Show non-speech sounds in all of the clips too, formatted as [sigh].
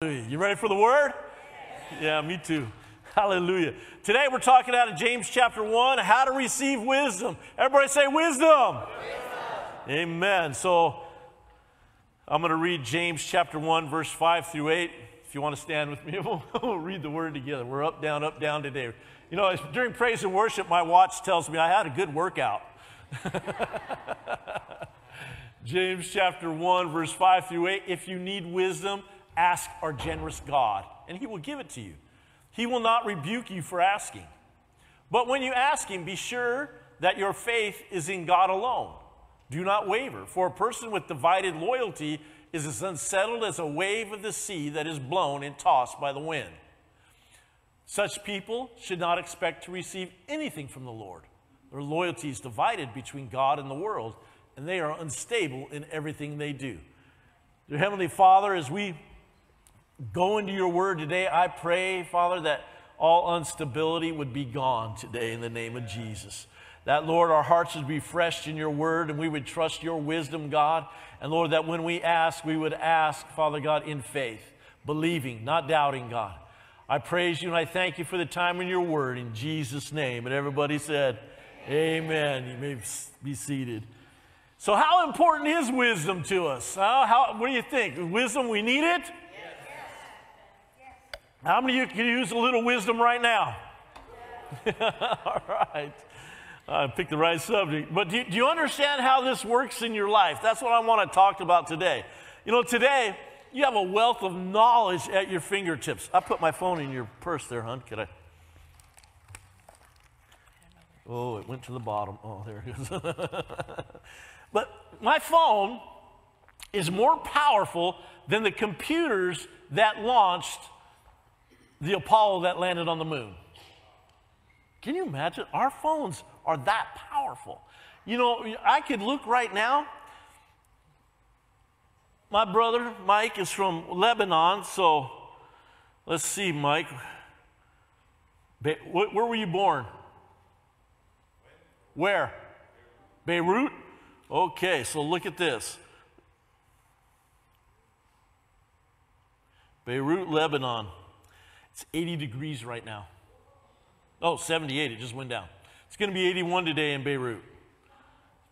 You ready for the word? Yeah, me too. Hallelujah. Today we're talking out of James chapter 1, how to receive wisdom. Everybody say wisdom. wisdom. Amen. So I'm going to read James chapter 1, verse 5 through 8. If you want to stand with me, we'll, [laughs] we'll read the word together. We're up, down, up, down today. You know, during praise and worship, my watch tells me I had a good workout. [laughs] James chapter 1, verse 5 through 8. If you need wisdom, ask our generous God, and he will give it to you. He will not rebuke you for asking. But when you ask him, be sure that your faith is in God alone. Do not waver, for a person with divided loyalty is as unsettled as a wave of the sea that is blown and tossed by the wind. Such people should not expect to receive anything from the Lord. Their loyalty is divided between God and the world, and they are unstable in everything they do. Dear Heavenly Father, as we go into your word today. I pray, Father, that all instability would be gone today in the name of Jesus. That, Lord, our hearts would be refreshed in your word and we would trust your wisdom, God. And, Lord, that when we ask, we would ask, Father God, in faith, believing, not doubting, God. I praise you and I thank you for the time in your word in Jesus' name. And everybody said, Amen. You may be seated. So, how important is wisdom to us? How, what do you think? Wisdom, we need it? How many of you can use a little wisdom right now? [laughs] All right. I picked the right subject. But do you, do you, understand how this works in your life? That's what I want to talk about today. You know, today, you have a wealth of knowledge at your fingertips. I put my phone in your purse there, hon. Could I? Oh, it went to the bottom. Oh, there it is. [laughs] but my phone is more powerful than the computers that launched the Apollo that landed on the moon. Can you imagine? Our phones are that powerful. You know, I could look right now. My brother Mike is from Lebanon, so let's see, Mike. Where were you born? Where? Beirut? Okay, so look at this. Beirut, Lebanon. It's 80 degrees right now. Oh, 78, it just went down. It's going to be 81 today in Beirut.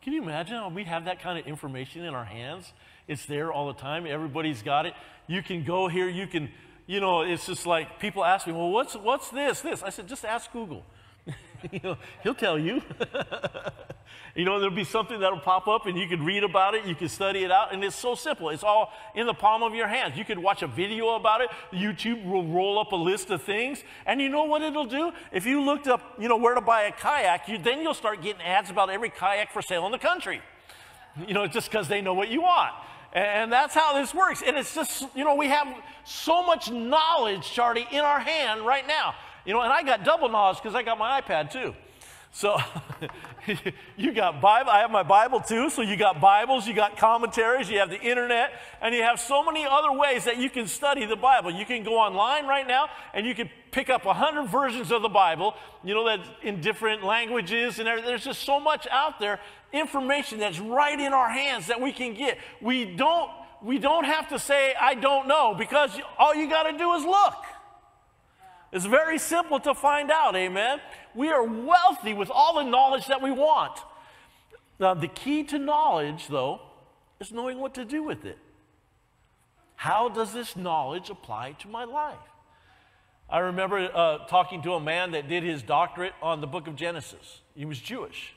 Can you imagine we have that kind of information in our hands? It's there all the time. Everybody's got it. You can go here, you can, you know, it's just like people ask me, well, what's, what's this, this? I said, just ask Google. [laughs] he'll tell you. [laughs] you know, there'll be something that'll pop up and you can read about it, you can study it out, and it's so simple. It's all in the palm of your hands. You could watch a video about it. YouTube will roll up a list of things, and you know what it'll do? If you looked up, you know, where to buy a kayak, you, then you'll start getting ads about every kayak for sale in the country. You know, just because they know what you want. And that's how this works. And it's just, you know, we have so much knowledge, Charlie, in our hand right now. You know, and I got double knowledge because I got my iPad too. So [laughs] you got Bible. I have my Bible too. So you got Bibles, you got commentaries, you have the internet, and you have so many other ways that you can study the Bible. You can go online right now and you can pick up a hundred versions of the Bible. You know that in different languages and there's just so much out there, information that's right in our hands that we can get. We don't we don't have to say I don't know because all you got to do is look. It's very simple to find out, amen? We are wealthy with all the knowledge that we want. Now, the key to knowledge, though, is knowing what to do with it. How does this knowledge apply to my life? I remember uh, talking to a man that did his doctorate on the book of Genesis. He was Jewish.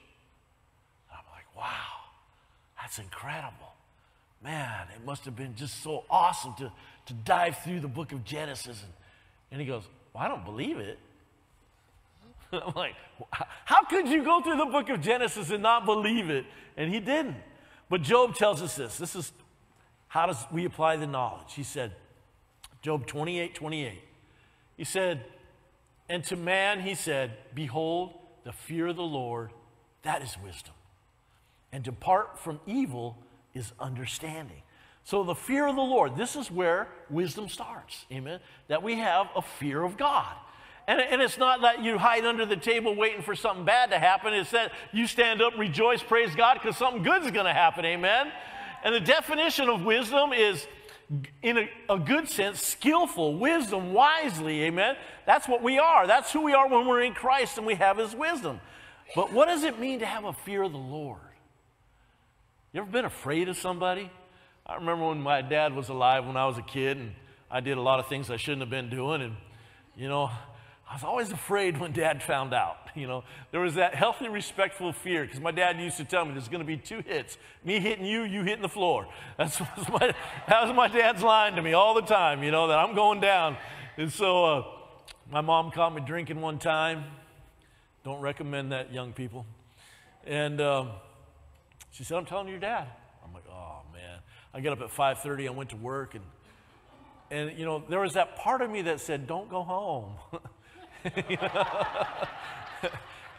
I'm like, wow, that's incredible. Man, it must have been just so awesome to, to dive through the book of Genesis. And, and he goes, well, I don't believe it. [laughs] I'm like, how could you go through the book of Genesis and not believe it? And he didn't. But Job tells us this. This is how does we apply the knowledge? He said, Job 28, 28. He said, and to man he said, Behold, the fear of the Lord, that is wisdom. And depart from evil is understanding. So, the fear of the Lord, this is where wisdom starts. Amen. That we have a fear of God. And, and it's not that you hide under the table waiting for something bad to happen. It's that you stand up, rejoice, praise God, because something good is going to happen. Amen. And the definition of wisdom is in a, a, good sense, skillful, wisdom, wisely, amen? That's what we are. That's who we are when we're in Christ and we have His wisdom. But what does it mean to have a fear of the Lord? You ever been afraid of somebody? I remember when my dad was alive when I was a kid, and I did a lot of things I shouldn't have been doing, and, you know, I was always afraid when dad found out. [laughs] You know, there was that healthy, respectful fear because my dad used to tell me there's going to be two hits me hitting you, you hitting the floor. [laughs] That's was my, that was my dad's line to me all the time, you know, that I'm going down. And so uh, my mom caught me drinking one time. Don't recommend that, young people. And um, she said, I'm telling your dad. I'm like, oh, man. I got up at 5.30, I went to work, and, and, you know, there was that part of me that said, don't go home. [laughs]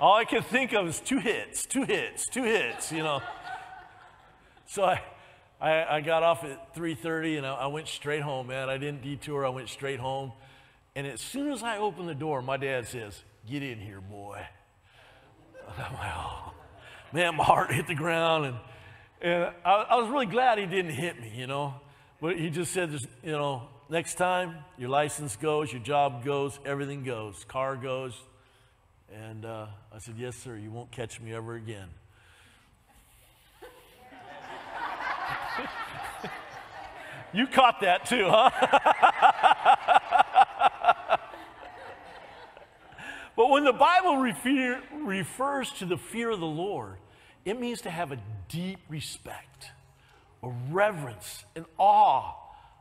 All I could think of is two hits, two hits, two hits, you know. So I, I, I got off at 3.30 and I, I, went straight home, man. I didn't detour, I went straight home. And as soon as I opened the door, my dad says, get in here, boy. [laughs] I'm like, oh. Man, my heart hit the ground. And, and I, I was really glad he didn't hit me, you know. But he just said, you know, next time your license goes, your job goes, everything goes, car goes. And uh, I said, Yes, sir, you won't catch me ever again. [laughs] you caught that too, huh? [laughs] but when the Bible refer, refers to the fear of the Lord, it means to have a deep respect, a reverence, an awe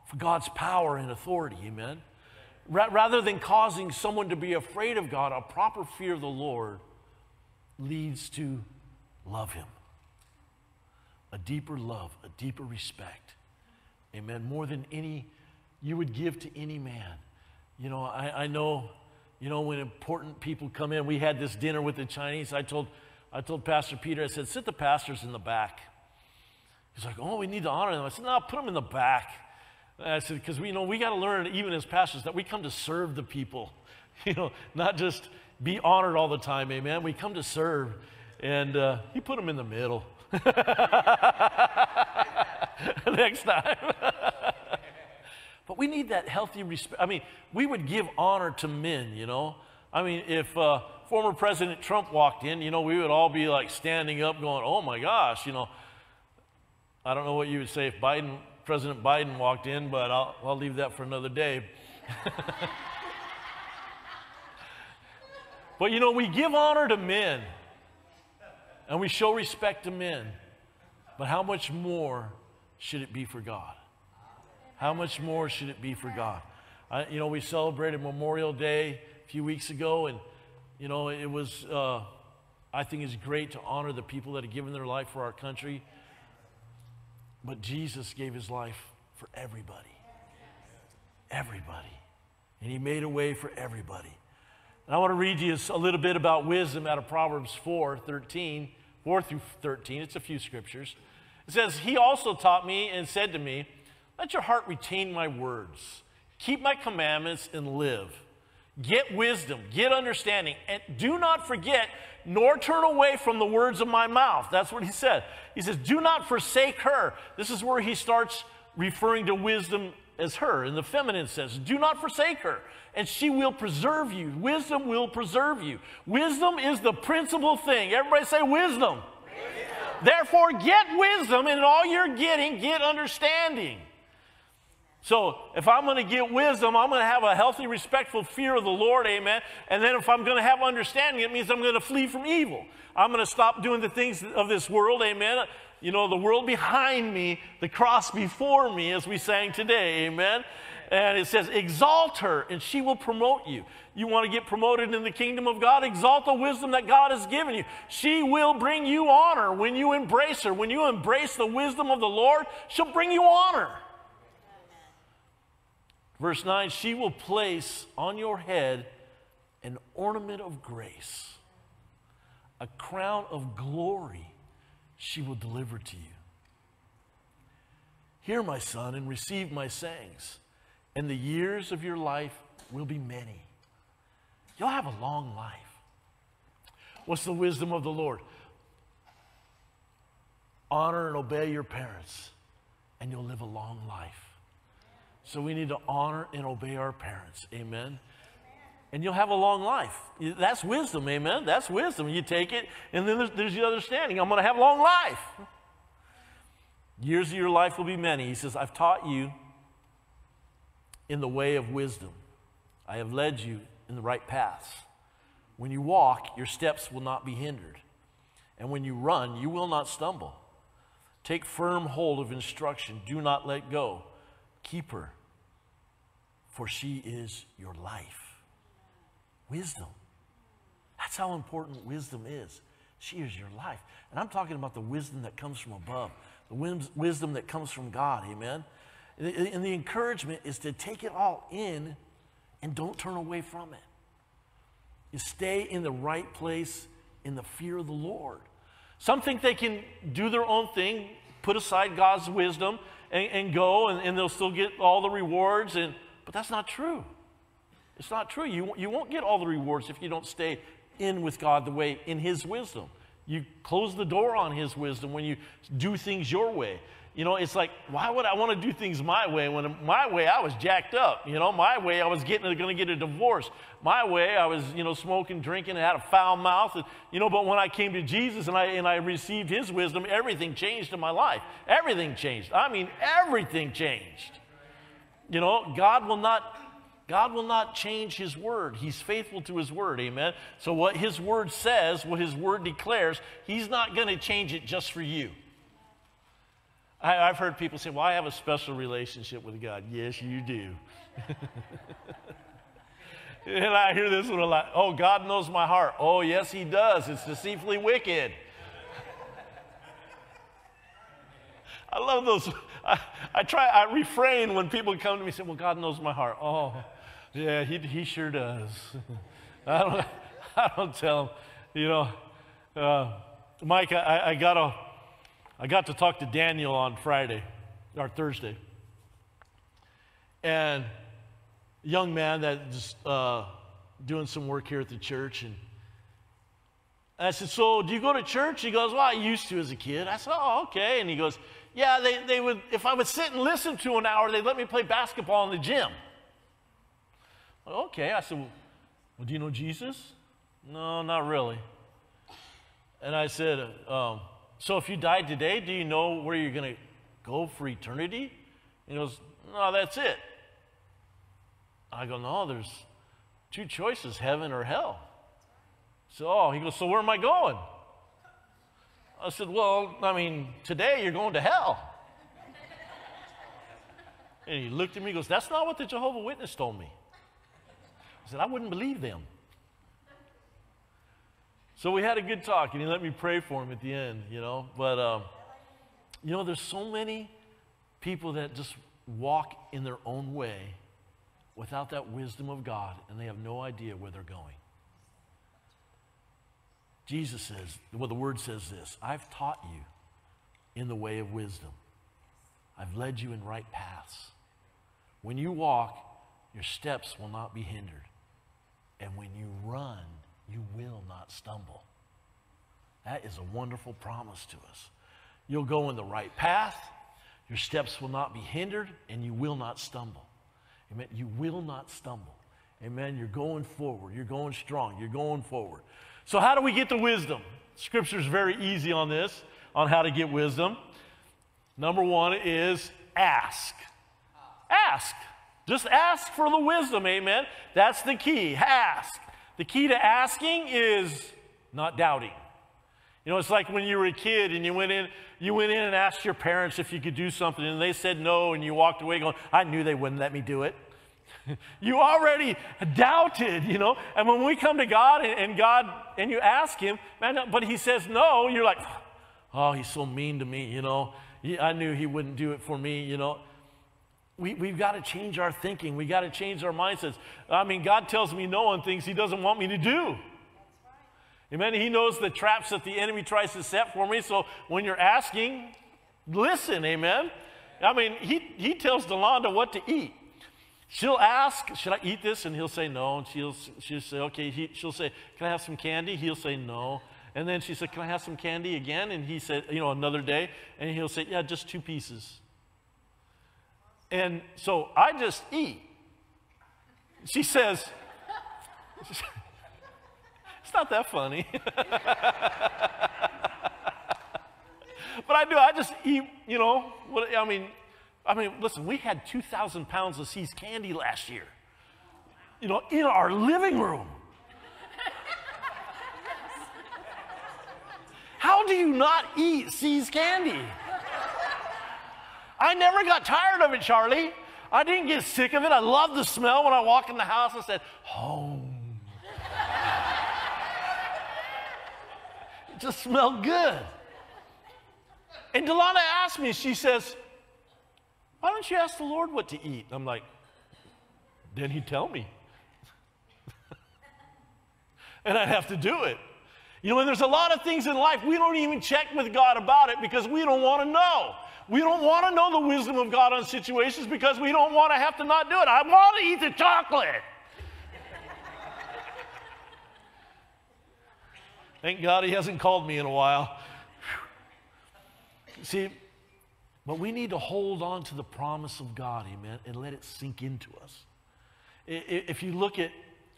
for God's power and authority. Amen. Rather than causing someone to be afraid of God, a proper fear of the Lord leads to love Him. A deeper love, a deeper respect. Amen. More than any you would give to any man. You know, I, I know, you know, when important people come in, we had this dinner with the Chinese. I told, I told Pastor Peter, I said, sit the pastors in the back. He's like, oh, we need to honor them. I said, no, put them in the back. I said, because we you know we got to learn, even as pastors, that we come to serve the people, [laughs] you know, not just be honored all the time, amen. We come to serve. And uh, he put them in the middle. [laughs] Next time. [laughs] but we need that healthy respect. I mean, we would give honor to men, you know. I mean, if uh, former President Trump walked in, you know, we would all be like standing up going, oh my gosh, you know. I don't know what you would say if Biden President Biden walked in, but I'll, I'll leave that for another day. [laughs] but you know, we give honor to men and we show respect to men. But how much more should it be for God? How much more should it be for God? I, you know, we celebrated Memorial Day a few weeks ago, and, you know, it was, uh, I think it's great to honor the people that have given their life for our country. But Jesus gave his life for everybody. Everybody. And he made a way for everybody. And I want to read you a little bit about wisdom out of Proverbs 4 13, 4 through 13. It's a few scriptures. It says, He also taught me and said to me, Let your heart retain my words, keep my commandments, and live. Get wisdom, get understanding, and do not forget nor turn away from the words of my mouth. That's what he said. He says, Do not forsake her. This is where he starts referring to wisdom as her. In the feminine says, Do not forsake her, and she will preserve you. Wisdom will preserve you. Wisdom is the principal thing. Everybody say wisdom. wisdom. Therefore, get wisdom, and in all you're getting, get understanding. So if I'm going to get wisdom, I'm going to have a healthy, respectful fear of the Lord, amen. And then if I'm going to have understanding, it means I'm going to flee from evil. I'm going to stop doing the things of this world, amen. You know, the world behind me, the cross before me, as we sang today, amen. And it says, exalt her, and she will promote you. You want to get promoted in the kingdom of God? Exalt the wisdom that God has given you. She will bring you honor when you embrace her. When you embrace the wisdom of the Lord, she'll bring you honor. Verse 9, she will place on your head an ornament of grace, a crown of glory she will deliver to you. Hear, my son, and receive my sayings, and the years of your life will be many. You'll have a long life. What's the wisdom of the Lord? Honor and obey your parents, and you'll live a long life. So we need to honor and obey our parents. Amen. And you'll have a long life. That's wisdom. Amen. That's wisdom. You take it, and then there's, there's the understanding. I'm going to have a long life. Years of your life will be many. He says, I've taught you in the way of wisdom. I have led you in the right paths. When you walk, your steps will not be hindered. And when you run, you will not stumble. Take firm hold of instruction. Do not let go. Keep her, for she is your life. Wisdom. That's how important wisdom is. She is your life. And I'm talking about the wisdom that comes from above, the wisdom that comes from God. Amen. And the encouragement is to take it all in and don't turn away from it. You stay in the right place in the fear of the Lord. Some think they can do their own thing, put aside God's wisdom, and, and go, and, and, they'll still get all the rewards. And, but that's not true. It's not true. You, you won't get all the rewards if you don't stay in with God the way in His wisdom. You close the door on His wisdom when you do things your way. You know, it's like, why would I want to do things my way when my way I was jacked up? You know, my way I was getting going to get a divorce. My way I was, you know, smoking, drinking, and had a foul mouth. And, you know, but when I came to Jesus and I and I received His wisdom, everything changed in my life. Everything changed. I mean, everything changed. You know, God will not. God will not change his word. He's faithful to his word. Amen. So, what his word says, what his word declares, he's not going to change it just for you. I, have heard people say, Well, I have a special relationship with God. Yes, you do. [laughs] and I hear this one a lot. Oh, God knows my heart. Oh, yes, He does. It's deceitfully wicked. I love those. I, I, try, I refrain when people come to me and say, Well, God knows my heart. Oh, yeah, He, he sure does. [laughs] I don't, I don't tell him, you know, uh, Mike, I, I got a I got to talk to Daniel on Friday or Thursday. And young man that just uh, doing some work here at the church. And I said, So do you go to church? He goes, Well, I used to as a kid. I said, Oh, okay. And he goes, Yeah, they, they would, if I would sit and listen to an hour, they'd let me play basketball in the gym. okay. I said, well, do you know Jesus? No, not really. And I said, um, so if you died today, do you know where you're going to go for eternity? he goes, No, that's it. I go, No, there's two choices heaven or hell. So he goes, So where am I going? I said, Well, I mean, today you're going to hell. and he looked at me and goes, That's not what the Jehovah Witness told me. I said, I wouldn't believe them. So we had a good talk, and he let me pray for him at the end, you know. But, um, you know, there's so many people that just walk in their own way without that wisdom of God, and they have no idea where they're going. Jesus says, well, the word says this I've taught you in the way of wisdom, I've led you in right paths. When you walk, your steps will not be hindered. And when you run, you will not stumble. That is a wonderful promise to us. You'll go in the right path, your steps will not be hindered, and you will not stumble. Amen. You will not stumble. Amen. You're going forward. You're going strong. You're going forward. So, how do we get the wisdom? Scripture is very easy on this, on how to get wisdom. Number one is ask. Ask. Just ask for the wisdom. Amen. That's the key. Ask. The key to asking is not doubting. You know, it's like when you were a kid and you went in, you went in and asked your parents if you could do something, and they said no, and you walked away going, I knew they wouldn't let me do it. [laughs] you already doubted, you know. And when we come to God and, and, God and you ask Him, man, but He says no, you're like, oh, He's so mean to me, you know. I knew He wouldn't do it for me, you know we, we've got to change our thinking. We've got to change our mindsets. I mean, God tells me no on things He doesn't want me to do. Amen. He knows the traps that the enemy tries to set for me. So when you're asking, listen. Amen. I mean, he, he tells Delonda what to eat. She'll ask, Should I eat this? And he'll say no. And she'll, she'll say, Okay. He, she'll say, Can I have some candy? He'll say no. And then she said, Can I have some candy again? And he said, You know, another day. And he'll say, Yeah, just two pieces. And so I just eat. She says, [laughs] It's not that funny. [laughs] but I do, I just eat, you know, what, I mean, I mean, listen, we had 2,000 pounds of See's candy last year, you know, in our living room. How do you not eat See's candy? I never got tired of it, Charlie. I didn't get sick of it. I loved the smell when I walked in the house. and said, home. it just smelled good. And Delana asked me, she says, why don't you ask the Lord what to eat? I'm like, then he'd tell me. [laughs] and I'd have to do it. You know, and there's a lot of things in life we don't even check with God about it because we don't want to know. We don't want to know the wisdom of God on situations because we don't want to have to not do it. I want to eat the chocolate. Thank God he hasn't called me in a while. See, but we need to hold on to the promise of God, amen, and let it sink into us. If you look at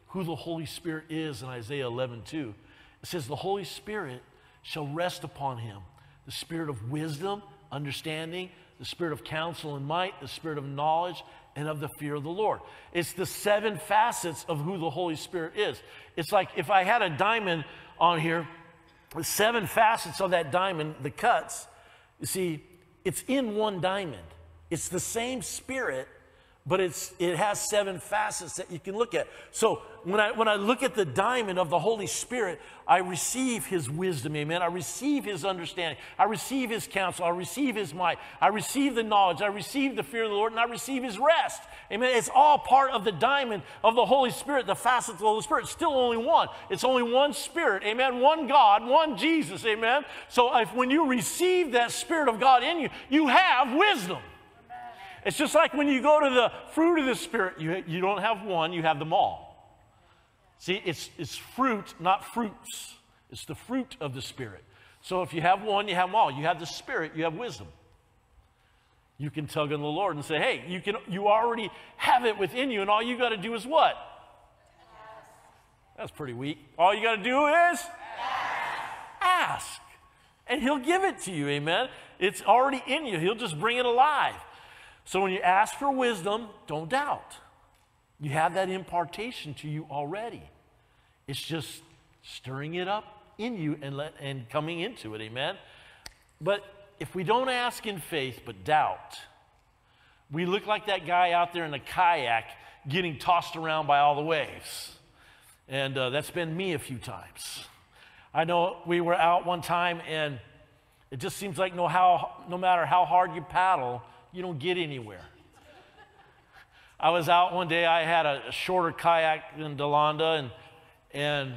who the Holy Spirit is in Isaiah 11 2, it says, The Holy Spirit shall rest upon him the spirit of wisdom, understanding, the spirit of counsel and might, the spirit of knowledge, and of the fear of the Lord. It's the seven facets of who the Holy Spirit is. It's like if I had a diamond on here, the seven facets of that diamond, the cuts, you see, it's in one diamond. It's the same spirit but it's, it has seven facets that you can look at. So when I, when I look at the diamond of the Holy Spirit, I receive His wisdom, amen. I receive His understanding. I receive His counsel. I receive His might. I receive the knowledge. I receive the fear of the Lord, and I receive His rest, amen. It's all part of the diamond of the Holy Spirit, the facets of the Holy Spirit. It's still only one. It's only one Spirit, amen. One God, one Jesus, amen. So if, when you receive that Spirit of God in you, you have wisdom. It's just like when you go to the fruit of the Spirit, you, you don't have one, you have them all. See, it's, it's fruit, not fruits. It's the fruit of the Spirit. So if you have one, you have them all. You have the Spirit, you have wisdom. You can tug on the Lord and say, hey, you, can, you already have it within you, and all you got to do is what? That's pretty weak. All you got to do is ask. And He'll give it to you, amen? It's already in you. He'll just bring it alive. So when you ask for wisdom, don't doubt. You have that impartation to you already. It's just stirring it up in you and, let, and coming into it, amen? But if we don't ask in faith but doubt, we look like that guy out there in a kayak getting tossed around by all the waves. And uh, that's been me a few times. I know we were out one time and it just seems like no, how, no matter how hard you paddle, you don't get anywhere. I was out one day, I had a, shorter kayak than Delonda, and, and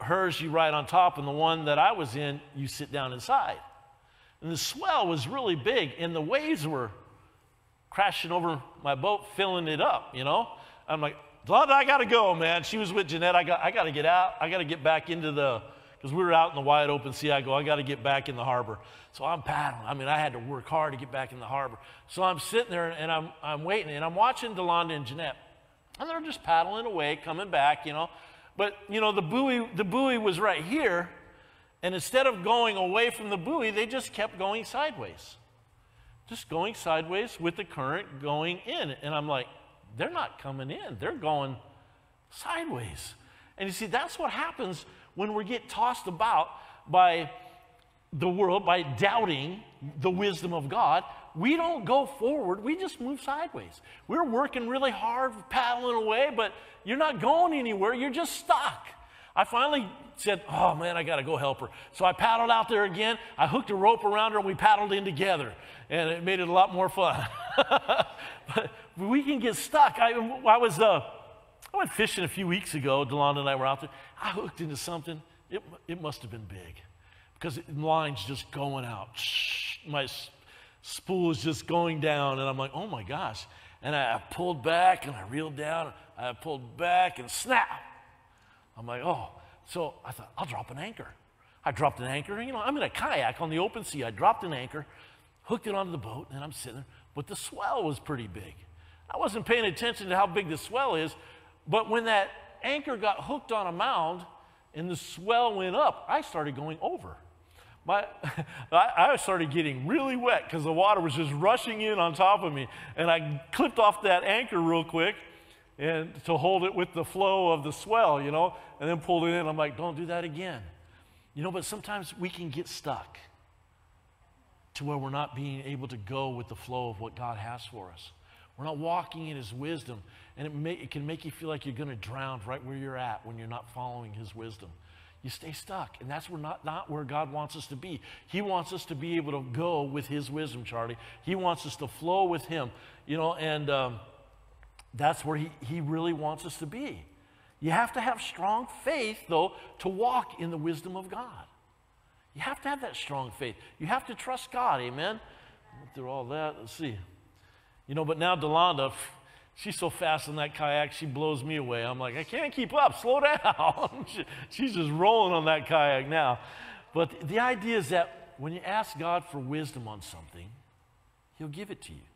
hers you ride on top, and the one that I was in, you sit down inside. And the swell was really big, and the waves were crashing over my boat, filling it up, you know? I'm like, Delonda, I gotta go, man. She was with Jeanette. I got, I gotta get out. I gotta get back into the, because we were out in the wide open sea. I go, I gotta get back in the harbor. So I'm paddling. I mean, I had to work hard to get back in the harbor. So I'm sitting there and I'm, I'm waiting and I'm watching Delonda and Jeanette. And they're just paddling away, coming back, you know. But, you know, the buoy, the buoy was right here. And instead of going away from the buoy, they just kept going sideways. Just going sideways with the current going in. And I'm like, they're not coming in, they're going sideways. And you see, that's what happens when we get tossed about by the world by doubting the wisdom of God, we don't go forward, we just move sideways. We're working really hard, paddling away, but you're not going anywhere, you're just stuck. I finally said, Oh man, I got to go help her. So I paddled out there again. I hooked a rope around her and we paddled in together. And it made it a lot more fun. [laughs] but we can get stuck. I, I was, uh, I went fishing a few weeks ago. Delon and I were out there. I hooked into something. It, it must have been big because the line's just going out. My spool is just going down, and I'm like, oh my gosh. And I, pulled back and I reeled down. I pulled back and snap. I'm like, oh. So I thought, I'll drop an anchor. I dropped an anchor. You know, I'm in a kayak on the open sea. I dropped an anchor, hooked it onto the boat, and I'm sitting there. but the swell was pretty big. I wasn't paying attention to how big the swell is, but when that anchor got hooked on a mound and the swell went up, I started going over. My, [laughs] I, started getting really wet because the water was just rushing in on top of me. And I clipped off that anchor real quick and to hold it with the flow of the swell, you know, and then pulled it in. I'm like, don't do that again. You know, but sometimes we can get stuck to where we're not being able to go with the flow of what God has for us. We're not walking in His wisdom, and it, may, it can make you feel like you're going to drown right where you're at when you're not following His wisdom. You stay stuck, and that's where not, not where God wants us to be. He wants us to be able to go with His wisdom, Charlie. He wants us to flow with Him, you know, and um, that's where he, he really wants us to be. You have to have strong faith, though, to walk in the wisdom of God. You have to have that strong faith. You have to trust God, amen? Through all that, let's see. You know, but now Delonda, she's so fast in that kayak, she blows me away. I'm like, I can't keep up, slow down. [laughs] she's just rolling on that kayak now. But the idea is that when you ask God for wisdom on something, He'll give it to you.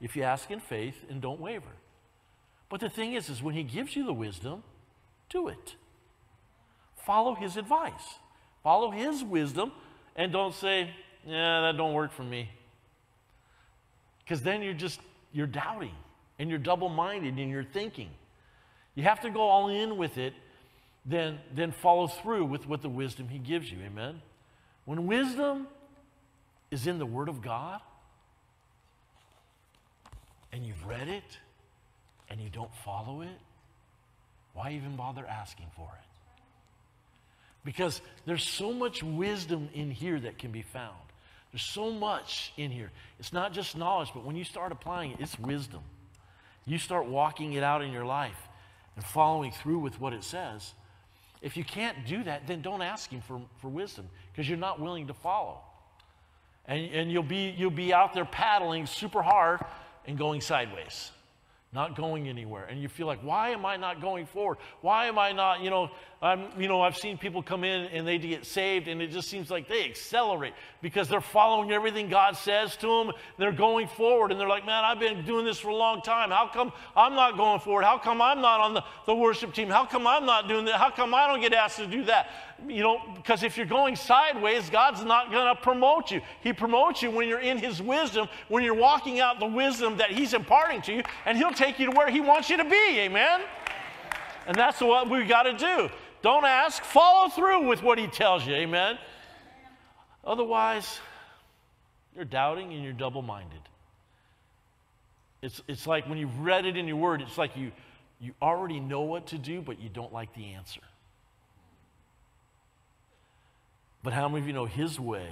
If you ask in faith and don't waver. But the thing is, is when He gives you the wisdom, do it. Follow His advice. Follow His wisdom and don't say, yeah, that don't work for me. Because then you're just, you're doubting and you're double minded in your thinking. You have to go all in with it, then, then follow through with what the wisdom He gives you. Amen? When wisdom is in the Word of God and you've read it and you don't follow it, why even bother asking for it? Because there's so much wisdom in here that can be found. There's so much in here. It's not just knowledge, but when you start applying it, it's wisdom. You start walking it out in your life and following through with what it says. If you can't do that, then don't ask Him for, for wisdom because you're not willing to follow. And, and you'll, be, you'll be out there paddling super hard and going sideways not going anywhere. And you feel like, why am I not going forward? Why am I not, you know, You know, I've seen people come in and they get saved and it just seems like they accelerate because they're following everything God says to them. They're going forward and they're like, man, I've been doing this for a long time. How come I'm not going forward? How come I'm not on the, the worship team? How come I'm not doing that? How come I don't get asked to do that? You know, because if you're going sideways, God's not going to promote you. He promotes you when you're in His wisdom, when you're walking out the wisdom that He's imparting to you, and He'll take you to where He wants you to be. Amen? And that's what we got to do. Don't ask, follow through with what He tells you. Amen? Otherwise, you're doubting and you're double minded. It's, it's like when you've read it in your word, it's like you, you already know what to do, but you don't like the answer. But how many of you know His way,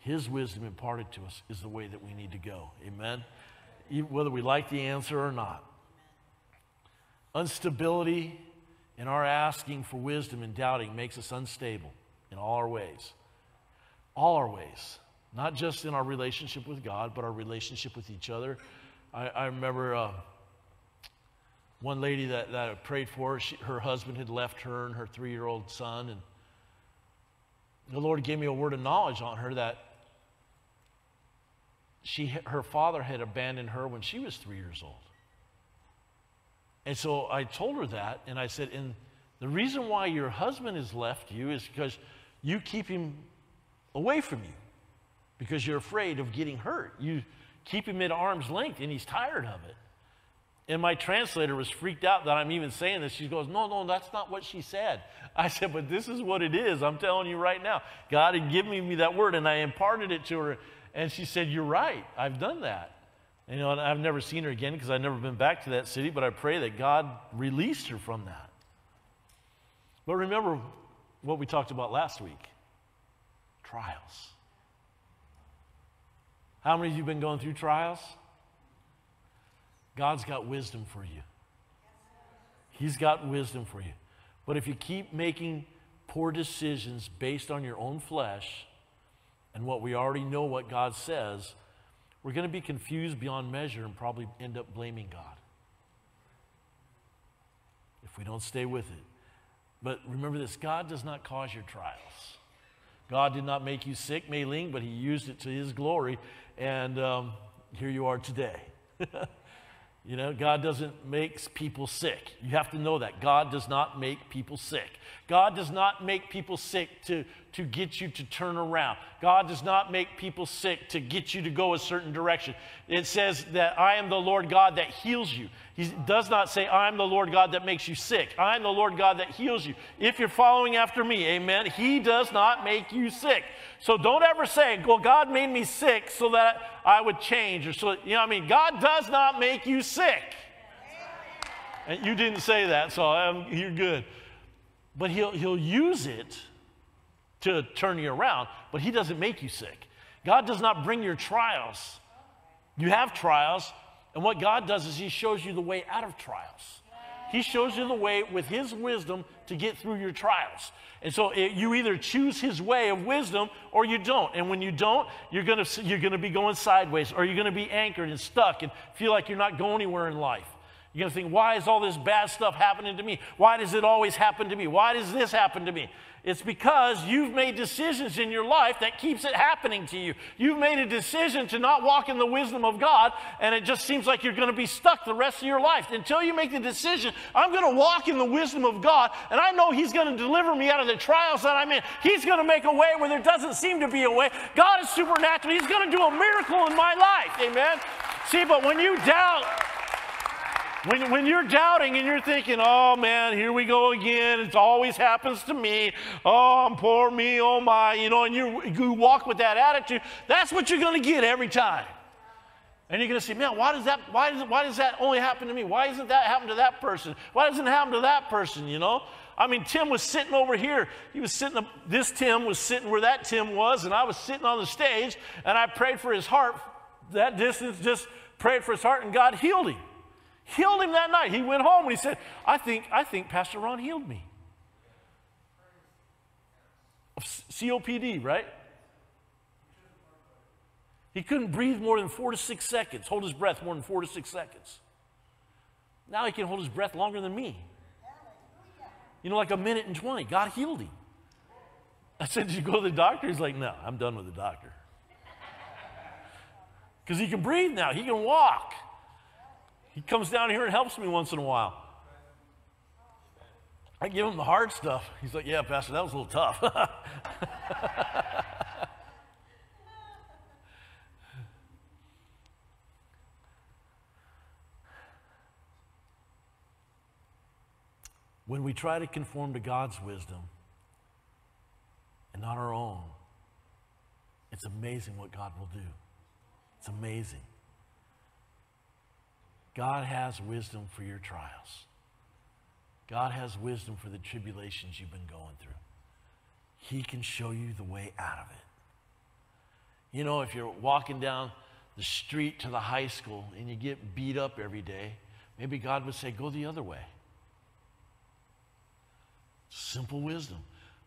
His wisdom imparted to us is the way that we need to go? Amen? Whether we like the answer or not. Instability in our asking for wisdom and doubting makes us unstable in all our ways. All our ways. Not just in our relationship with God, but our relationship with each other. I, I remember uh, one lady that, that I prayed for, she, her husband had left her and her three year old son, and the Lord gave me a word of knowledge on her that she, her father had abandoned her when she was three years old. And so I told her that, and I said, and the reason why your husband has left you is because you keep him away from you because you're afraid of getting hurt. You keep him at arm's length, and he's tired of it. And my translator was freaked out that I'm even saying this. She goes, No, no, that's not what she said. [laughs] I said, But this is what it is. I'm telling you right now. God had given me that word, and I imparted it to her. And she said, You're right. I've done that. And, you know, I've never seen her again because I've never been back to that city, but I pray that God released her from that. But remember what we talked about last week trials. How many of you have been going through trials? God's got wisdom for you. He's got wisdom for you. But if you keep making poor decisions based on your own flesh and what we already know what God says, we're going to be confused beyond measure and probably end up blaming God if we don't stay with it. But remember this God does not cause your trials. God did not make you sick, Mei Ling, but He used it to His glory. And um, here you are today. [laughs] you know, God doesn't make people sick. You have to know that. God does not make people sick. God does not make people sick to, to get you to turn around. God does not make people sick to get you to go a certain direction. It says that I am the Lord God that heals you. He does not say, I am the Lord God that makes you sick. I am the Lord God that heals you. If you're following after me, amen, He does not make you sick. So don't ever say, well, God made me sick so that I would change. Or so, you know what I mean? God does not make you sick. And you didn't say that, so um, you're good. But he'll, he'll use it to turn you around, but He doesn't make you sick. God does not bring your trials. You have trials, and what God does is He shows you the way out of trials. He shows you the way with His wisdom to get through your trials. And so it, you either choose His way of wisdom or you don't. And when you don't, you're going to you're gonna be going sideways or you're going to be anchored and stuck and feel like you're not going anywhere in life. You're going to think, why is all this bad stuff happening to me? Why does it always happen to me? Why does this happen to me? It's because you've made decisions in your life that keeps it happening to you. You've made a decision to not walk in the wisdom of God, and it just seems like you're going to be stuck the rest of your life. Until you make the decision, I'm going to walk in the wisdom of God, and I know He's going to deliver me out of the trials that I'm in. He's going to make a way where there doesn't seem to be a way. God is supernatural. He's going to do a miracle in my life. Amen. See, but when you doubt, when, when you're doubting and you're thinking, oh man, here we go again, it always happens to me, oh, I'm poor me, oh my, you know, and you, you walk with that attitude, that's what you're going to get every time. And you're going to say, man, why does, that, why, does, why does that only happen to me? Why doesn't that happen to that person? Why doesn't it happen to that person, you know? I mean, Tim was sitting over here. He was sitting, this Tim was sitting where that Tim was, and I was sitting on the stage, and I prayed for his heart. That distance, just prayed for his heart, and God healed him. Healed him that night. He went home and he said, I think, I think Pastor Ron healed me. COPD, right? He couldn't breathe more than four to six seconds, hold his breath more than four to six seconds. Now he can hold his breath longer than me. You know, like a minute and 20. God healed him. I said, Did you go to the doctor? He's like, No, I'm done with the doctor. Because he can breathe now, he can walk. He comes down here and helps me once in a while. I give him the hard stuff. He's like, Yeah, Pastor, that was a little tough. [laughs] when we try to conform to God's wisdom and not our own, it's amazing what God will do. It's amazing. God has wisdom for your trials. God has wisdom for the tribulations you've been going through. He can show you the way out of it. You know, if you're walking down the street to the high school and you get beat up every day, maybe God would say, go the other way. Simple wisdom.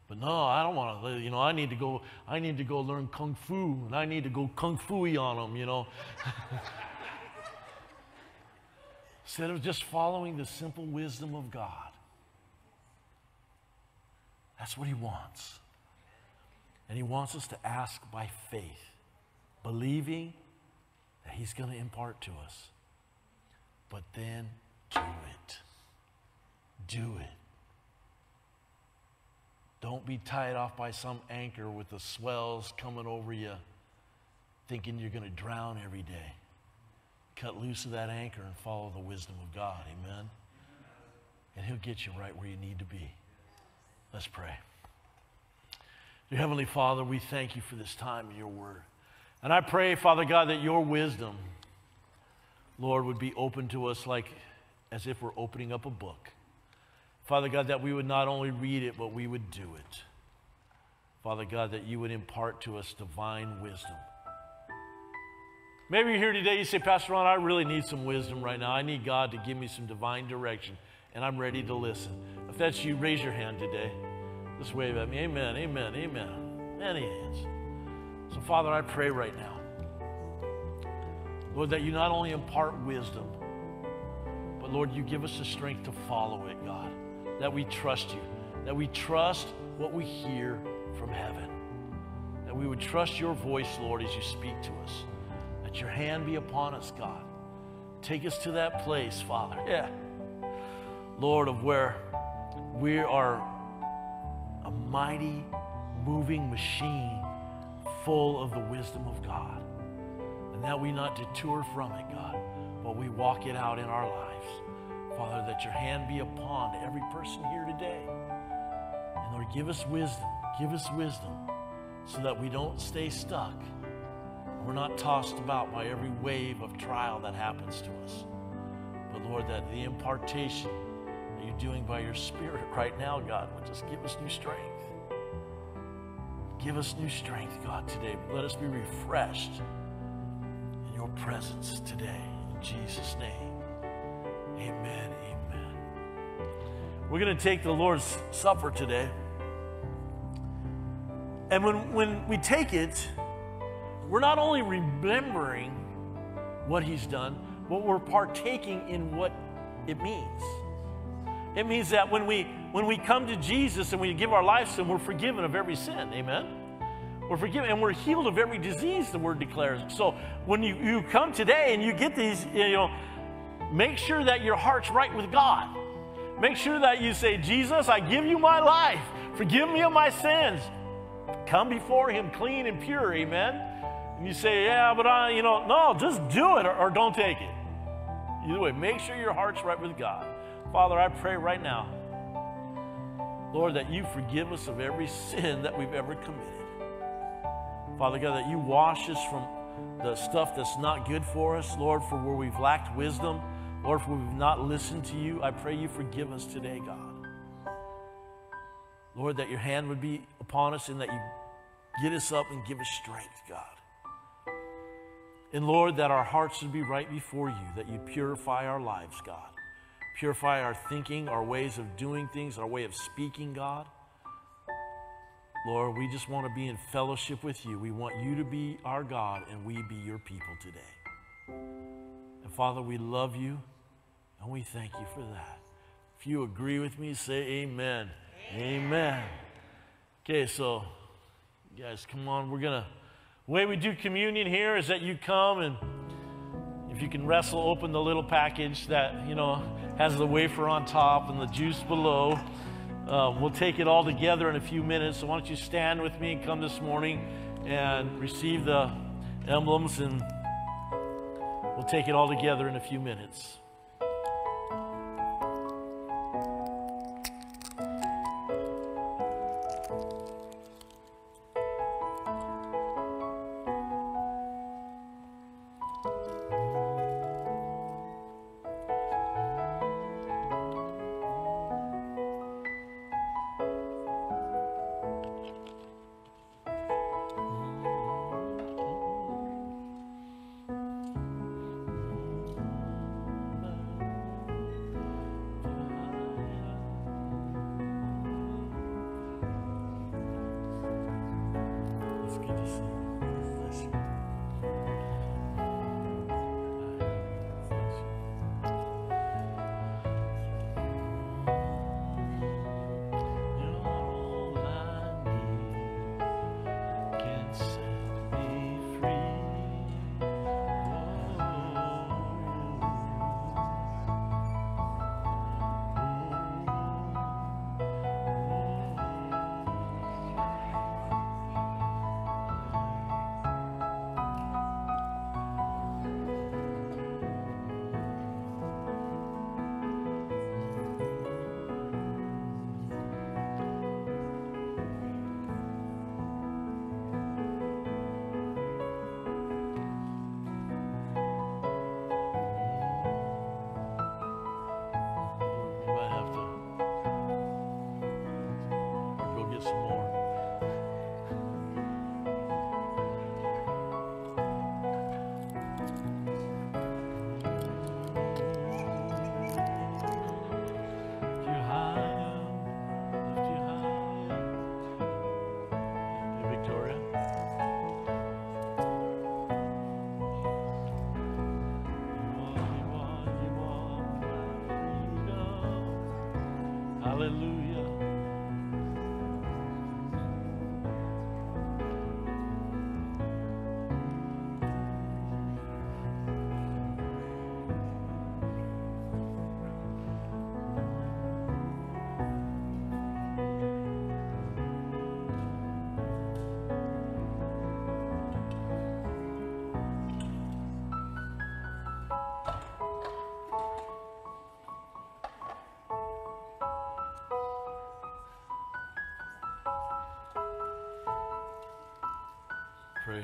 But no, I don't want to, you know, I need to go, I need to go learn kung fu and I need to go kung fu on them, you know. [laughs] instead of just following the simple wisdom of God. That's what He wants. And He wants us to ask by faith, believing that He's going to impart to us. But then do it. Do it. Don't be tied off by some anchor with the swells coming over you, thinking you're going to drown every day cut loose of that anchor and follow the wisdom of God. Amen. And He'll get you right where you need to be. Let's pray. Dear Heavenly Father, we thank you for this time in your word. And I pray, Father God, that your wisdom, Lord, would be open to us like as if we're opening up a book. Father God, that we would not only read it, but we would do it. Father God, that you would impart to us divine wisdom. Maybe you're here today, you say, Pastor Ron, I really need some wisdom right now. I need God to give me some divine direction, and I'm ready to listen. If that's you, raise your hand today. Just wave at me. Amen, amen, amen. Many hands. So, Father, I pray right now, Lord, that you not only impart wisdom, but Lord, you give us the strength to follow it, God. That we trust you, that we trust what we hear from heaven, that we would trust your voice, Lord, as you speak to us Let your hand be upon us, God. Take us to that place, Father. Yeah. Lord, of where we are a mighty, moving machine full of the wisdom of God. And that we not detour from it, God, but we walk it out in our lives. Father, that your hand be upon every person here today. And Lord, give us wisdom. Give us wisdom so that we don't stay stuck. We're not tossed about by every wave of trial that happens to us. But Lord, that the impartation that you're doing by your Spirit right now, God, would just give us new strength. Give us new strength, God, today. Let us be refreshed in your presence today. In Jesus' name. Amen. Amen. We're going to take the Lord's Supper today. And when, when we take it, we're not only remembering what He's done, but we're partaking in what it means. It means that when we when we come to Jesus and we give our lives to Him, we're forgiven of every sin. Amen. We're forgiven and we're healed of every disease, the word declares. So when you, you come today and you get these, you know, make sure that your heart's right with God. Make sure that you say, Jesus, I give you my life. Forgive me of my sins. Come before Him clean and pure. Amen. And you say, yeah, but I, you know, no, just do it or, or don't take it. Either way, make sure your heart's right with God. Father, I pray right now, Lord, that you forgive us of every sin that we've ever committed. Father God, that you wash us from the stuff that's not good for us, Lord, for where we've lacked wisdom, Lord, for we've not listened to you. I pray you forgive us today, God. Lord, that your hand would be upon us and that you get us up and give us strength, God. And Lord, that our hearts would be right before you, that you purify our lives, God. Purify our thinking, our ways of doing things, our way of speaking, God. Lord, we just want to be in fellowship with you. We want you to be our God and we be your people today. And Father, we love you and we thank you for that. If you agree with me, say amen. Amen. amen. Okay, so guys, come on. We're going to, the way we do communion here is that you come and if you can wrestle open the little package that, you know, has the wafer on top and the juice below. Um, we'll take it all together in a few minutes. So why don't you stand with me and come this morning and receive the emblems, and we'll take it all together in a few minutes.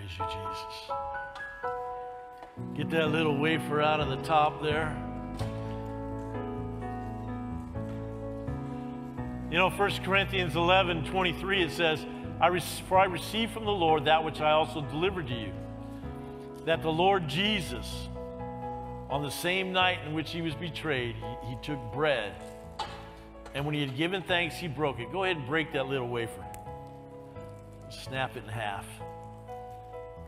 Praise you, Jesus. Get that little wafer out of the top there. You know, 1 Corinthians 11 23, it says, I For I received from the Lord that which I also delivered to you, that the Lord Jesus, on the same night in which he was betrayed, he, he took bread. And when he had given thanks, he broke it. Go ahead and break that little wafer. Snap it in half.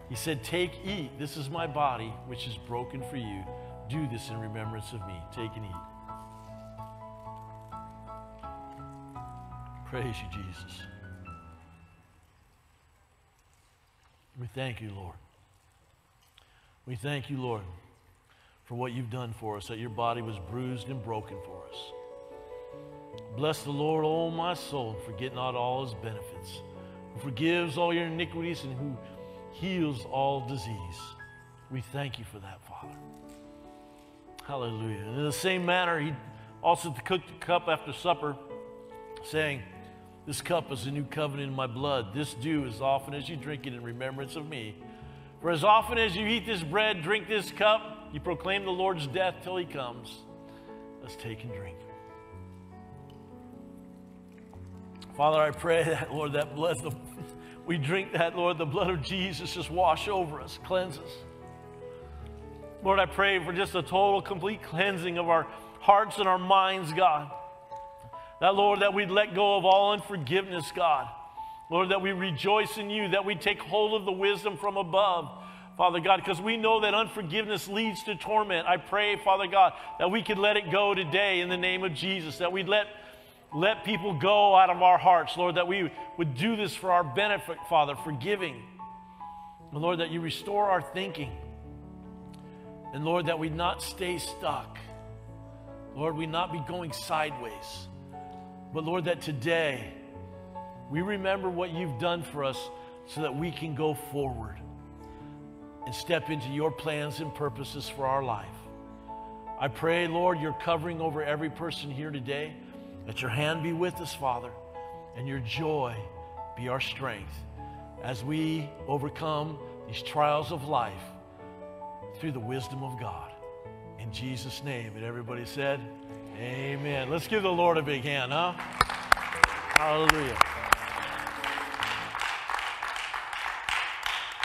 He said, Take, eat. This is my body, which is broken for you. Do this in remembrance of me. Take and eat. Praise you, Jesus. We thank you, Lord. We thank you, Lord, for what you've done for us, that your body was bruised and broken for us. Bless the Lord, O my soul, forget not all his benefits, who forgives all your iniquities and who heals all disease. We thank you for that, Father. Hallelujah. And in the same manner, he also took the cup after supper, saying, This cup is a new covenant in my blood. This do as often as you drink it in remembrance of me. For as often as you eat this bread, drink this cup, you proclaim the Lord's death till he comes. Let's take and drink. Father, I pray that, Lord, that blood, we drink that, Lord, the blood of Jesus just wash over us, cleanse us. Lord, I pray for just a total, complete cleansing of our hearts and our minds, God. That, Lord, that we'd let go of all unforgiveness, God. Lord, that we rejoice in you, that we take hold of the wisdom from above, Father God, because we know that unforgiveness leads to torment. I pray, Father God, that we could let it go today in the name of Jesus, that we'd let, let people go out of our hearts, Lord, that we would do this for our benefit, Father, forgiving. And Lord, that you restore our thinking. And Lord, that we not stay stuck. Lord, we not be going sideways. But Lord, that today we remember what you've done for us so that we can go forward and step into your plans and purposes for our life. I pray, Lord, you're covering over every person here today. That your hand be with us, Father, and your joy be our strength as we overcome these trials of life through the wisdom of God. In Jesus' name. And everybody said, Amen. Let's give the Lord a big hand, huh? Hallelujah.